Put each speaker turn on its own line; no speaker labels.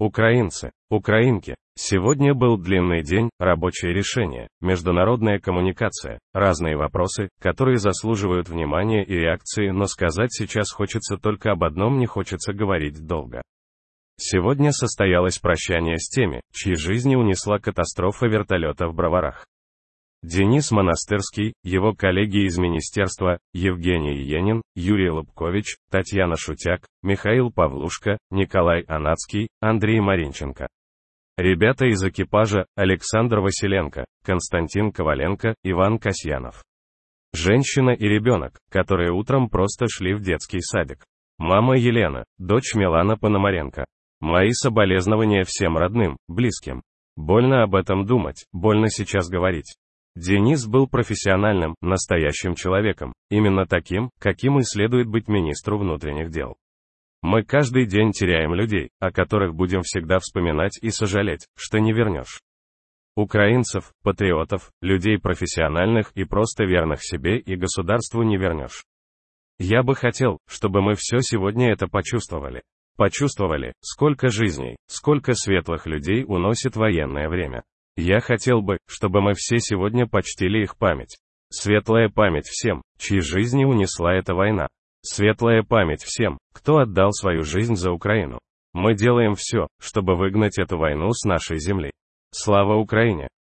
Украинцы, украинки. Сегодня был длинный день, рабочее решение, международная коммуникация, разные вопросы, которые заслуживают внимания и реакции, но сказать сейчас хочется только об одном, не хочется говорить долго. Сегодня состоялось прощание с теми, чьи жизни унесла катастрофа вертолета в Броварах. Денис Монастырский, его коллеги из министерства, Евгений Енин, Юрий Лобкович, Татьяна Шутяк, Михаил Павлушка, Николай Анацкий, Андрей Маринченко. Ребята из экипажа, Александр Василенко, Константин Коваленко, Иван Касьянов. Женщина и ребенок, которые утром просто шли в детский садик. Мама Елена, дочь Милана Пономаренко. Мои соболезнования всем родным, близким. Больно об этом думать, больно сейчас говорить. Денис был профессиональным, настоящим человеком, именно таким, каким и следует быть министру внутренних дел. Мы каждый день теряем людей, о которых будем всегда вспоминать и сожалеть, что не вернешь. Украинцев, патриотов, людей профессиональных и просто верных себе и государству не вернешь. Я бы хотел, чтобы мы все сегодня это почувствовали. Почувствовали, сколько жизней, сколько светлых людей уносит военное время. Я хотел бы, чтобы мы все сегодня почтили их память. Светлая память всем, чьи жизни унесла эта война. Светлая память всем, кто отдал свою жизнь за Украину. Мы делаем все, чтобы выгнать эту войну с нашей земли. Слава Украине!